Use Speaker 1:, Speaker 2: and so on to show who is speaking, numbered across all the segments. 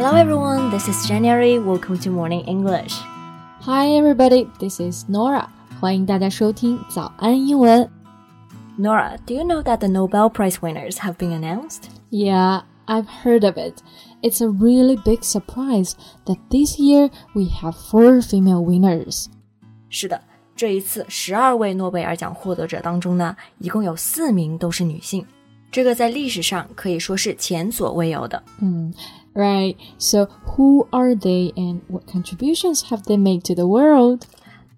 Speaker 1: Hello everyone, this is January. Welcome to Morning English.
Speaker 2: Hi everybody, this is Nora. 欢迎大家收听早安英文。
Speaker 1: Nora, do you know that the Nobel Prize winners have been announced?
Speaker 2: Yeah, I've heard of it. It's a really big surprise that this year we have four female winners.
Speaker 1: 是的，这一次十二位诺贝尔奖获得者当中呢，一共有四名都是女性， 这个在历史上可以说是前所未有的。
Speaker 2: 嗯，Right. So who are they and what contributions have they made to the world?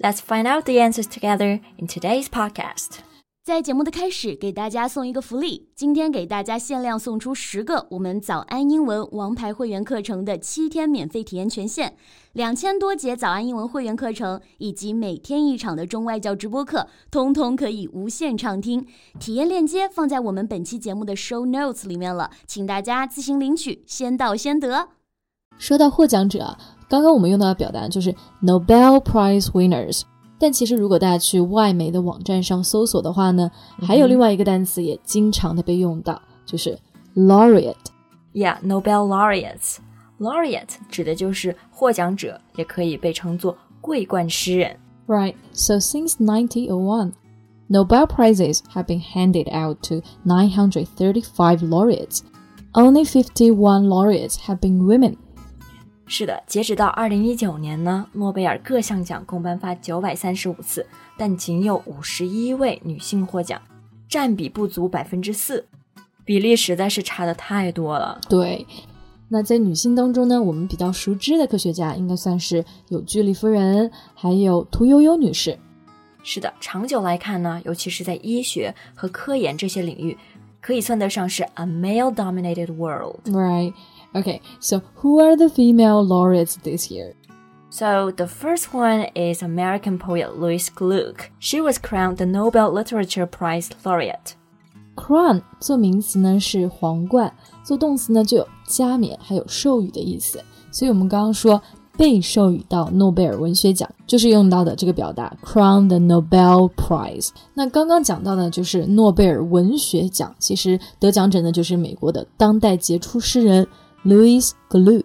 Speaker 1: Let's find out the answers together in today's podcast.
Speaker 3: 在节目的开始，给大家送一个福利。今天给大家限量送出十个我们早安英文王牌会员课程的七天免费体验权限，两千多节早安英文会员课程以及每天一场的中外教直播课，通通可以无限畅听。体验链接放在我们本期节目的 show notes 里面了，请大家自行领取，先到先得。
Speaker 2: 说到获奖者，刚刚我们用到的表达就是 Nobel Prize winners。但其实，如果大家去外媒的网站上搜索的话呢，还有另外一个单词也经常的被用到，就是
Speaker 1: laureate。Yeah，Nobel laureates。laureate 指的就是获奖者，也可以被称作桂冠诗人。
Speaker 2: Right. So since 1901, Nobel prizes have been handed out to 935 laureates. Only 51 laureates have been women.
Speaker 1: 是的，截止到二零一九年呢，诺贝尔各项奖共颁发九百三十五次，但仅有五十一位女性获奖，占比不足百分之四，比例实在是差的太多了。
Speaker 2: 对，那在女性当中呢，我们比较熟知的科学家应该算是有居里夫人，还有屠呦呦女士。
Speaker 1: 是的，长久来看呢，尤其是在医学和科研这些领域，可以算得上是 a male-dominated world。
Speaker 2: Right. Okay, so who are the female laureates this year?
Speaker 1: So the first one is American poet Louise Gluck. She was crowned the Nobel Literature Prize laureate.
Speaker 2: Crown 做名词呢是皇冠，做动词呢就有加冕还有授予的意思。所以我们刚刚说被授予到诺贝尔文学奖，就是用到的这个表达 crown the Nobel Prize。那刚刚讲到的就是诺贝尔文学奖，其实得奖者呢就是美国的当代杰出诗人。 Louis Gluck，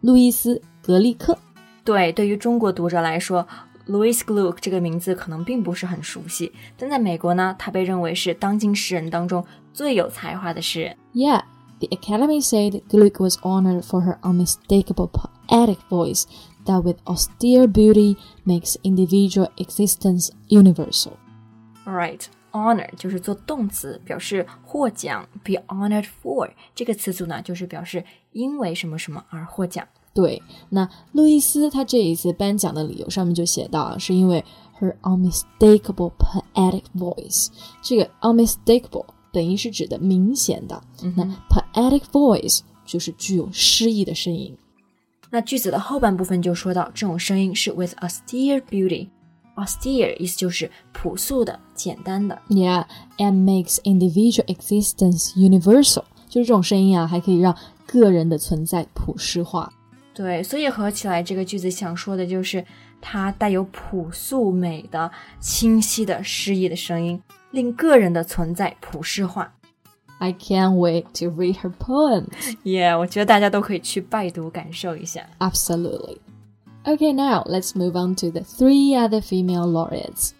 Speaker 2: 路易斯·格利克。
Speaker 1: 对，对于中国读者来说，Louis Gluck 这个名字可能并不是很熟悉，但在美国呢，他被认为是当今诗人当中最有才华的诗人。
Speaker 2: Yeah, the Academy said Gluck was honored for her unmistakable poetic voice that with austere beauty makes individual existence universal.
Speaker 1: All right. Honor 就是做动词，表示获奖。be honored for 这个词组呢，就是表示因为什么什么而获奖。
Speaker 2: 对，那路易斯他这一次颁奖的理由上面就写到啊，是因为 her unmistakable poetic voice。这个 unmistakable 等于是指的明显的，那 poetic voice 就是具有诗意的声音。
Speaker 1: 那句子的后半部分就说到，这种声音是 with austere beauty。austere 意思就是朴素的、简单的。
Speaker 2: Yeah, and makes individual existence universal，就是这种声音啊，还可以让个人的存在普世化。
Speaker 1: 对，所以合起来这个句子想说的就是它带有朴素美的、清晰的诗意的声音，令个人的存在普世化。
Speaker 2: I can't wait to read her poems.
Speaker 1: Yeah，我觉得大家都可以去拜读感受一下。
Speaker 2: Absolutely. Okay, now let's move on to the three other female laureates.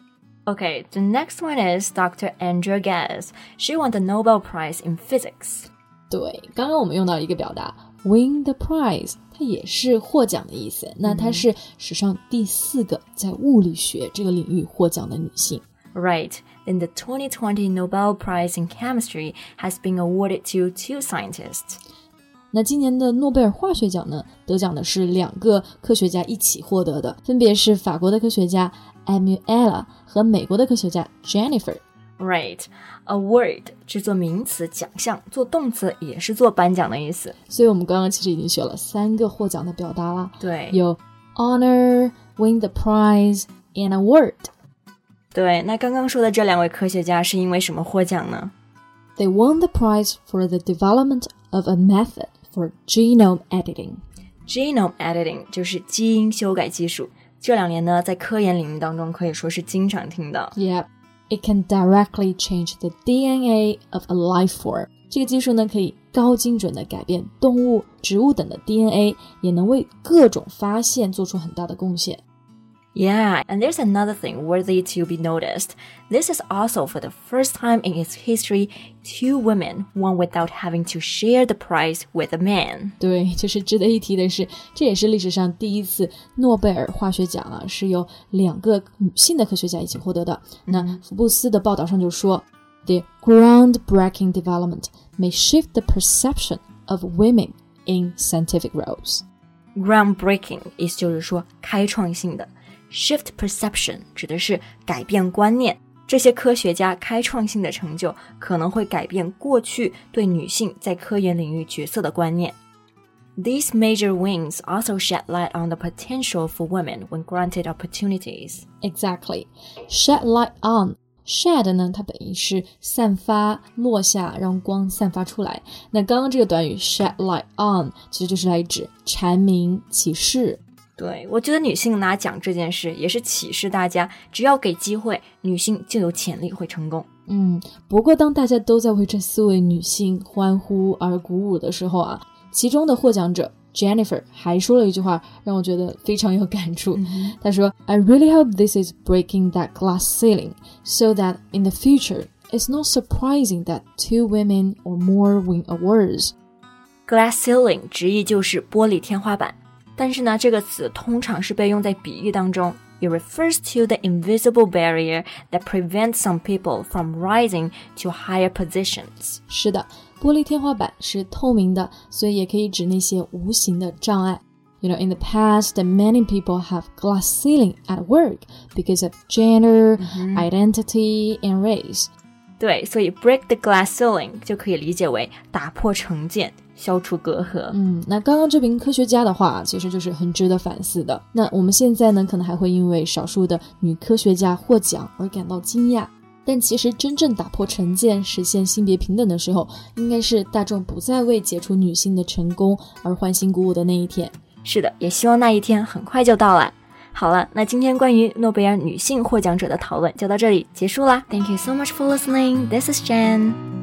Speaker 1: Okay, the next one is Dr. Andrea Ghez. She won the Nobel Prize in Physics.
Speaker 2: 对，刚刚我们用到一个表达 win the prize，它也是获奖的意思。那她是史上第四个在物理学这个领域获奖的女性。
Speaker 1: Right. Then the 2020 Nobel Prize in Chemistry has been awarded to two scientists.
Speaker 2: 那今年的诺贝尔化学奖呢，得奖的是两个科学家一起获得的，分别是法国的科学家 Amuela 和美国的科学家 Jennifer。
Speaker 1: Right，award 是做名词奖项，做动词也是做颁奖的意思。
Speaker 2: 所以我们刚刚其实已经学了三个获奖的表达了。
Speaker 1: 对，
Speaker 2: 有 honor、win the prize and award。
Speaker 1: 对，那刚刚说的这两位科学家是因为什么获奖呢
Speaker 2: ？They won the prize for the development of a method for genome editing.
Speaker 1: Genome editing 就是基因修改技术。这两年呢，在科研领域当中可以说是经常听到。
Speaker 2: Yep, it can directly change the DNA of a life form. 这个技术呢，可以高精准的改变动物、植物等的 DNA，也能为各种发现做出很大的贡献。
Speaker 1: Yeah, and there's another thing worthy to be noticed. This is also for the first time in its history, two women won without having to share the prize with a man.
Speaker 2: 对，就是值得一提的是，这也是历史上第一次诺贝尔化学奖啊，是由两个女性的科学家一起获得的。那福布斯的报道上就说，The groundbreaking development may shift the perception of women in scientific roles.
Speaker 1: Groundbreaking 意思就是说开创性的。 Shift perception 指的是改变观念，这些科学家开创性的成就可能会改变过去对女性在科研领域角色的观念。These major wins also shed light on the potential for women when granted opportunities.
Speaker 2: Exactly, shed light on. Shed 呢，它本意是散发、落下，让光散发出来。那刚刚这个短语 shed light on，其实就是来指阐明、启示。
Speaker 1: 对，我觉得女性拿奖这件事也是启示大家，只要给机会，女性就有潜力会成功。
Speaker 2: 嗯，不过当大家都在为这四位女性欢呼而鼓舞的时候啊，其中的获奖者 Jennifer 还说了一句话，让我觉得非常有感触。她说：“I really hope this is breaking that glass ceiling, so that in the future it's not surprising that two women or more win awards.”
Speaker 1: Glass ceiling 直译就是玻璃天花板。但是呢，这个词通常是被用在比喻当中。It refers to the invisible barrier that prevents some people from rising to higher positions。
Speaker 2: 是的，玻璃天花板是透明的，所以也可以指那些无形的障碍。You know, in the past, many people have glass ceiling at work because of gender, identity, and race.
Speaker 1: 对，所以 break the glass ceiling 就可以理解为打破成见。 消除隔阂。
Speaker 2: 嗯，那刚刚这名科学家的话，其实就是很值得反思的。那我们现在呢，可能还会因为少数的女科学家获奖而感到惊讶，但其实真正打破成见、实现性别平等的时候，应该是大众不再为解除女性的成功而欢欣鼓舞的那一天。
Speaker 1: 是的，也希望那一天很快就到来。好了，那今天关于诺贝尔女性获奖者的讨论就到这里结束啦。Thank you so much for listening. This is Jen.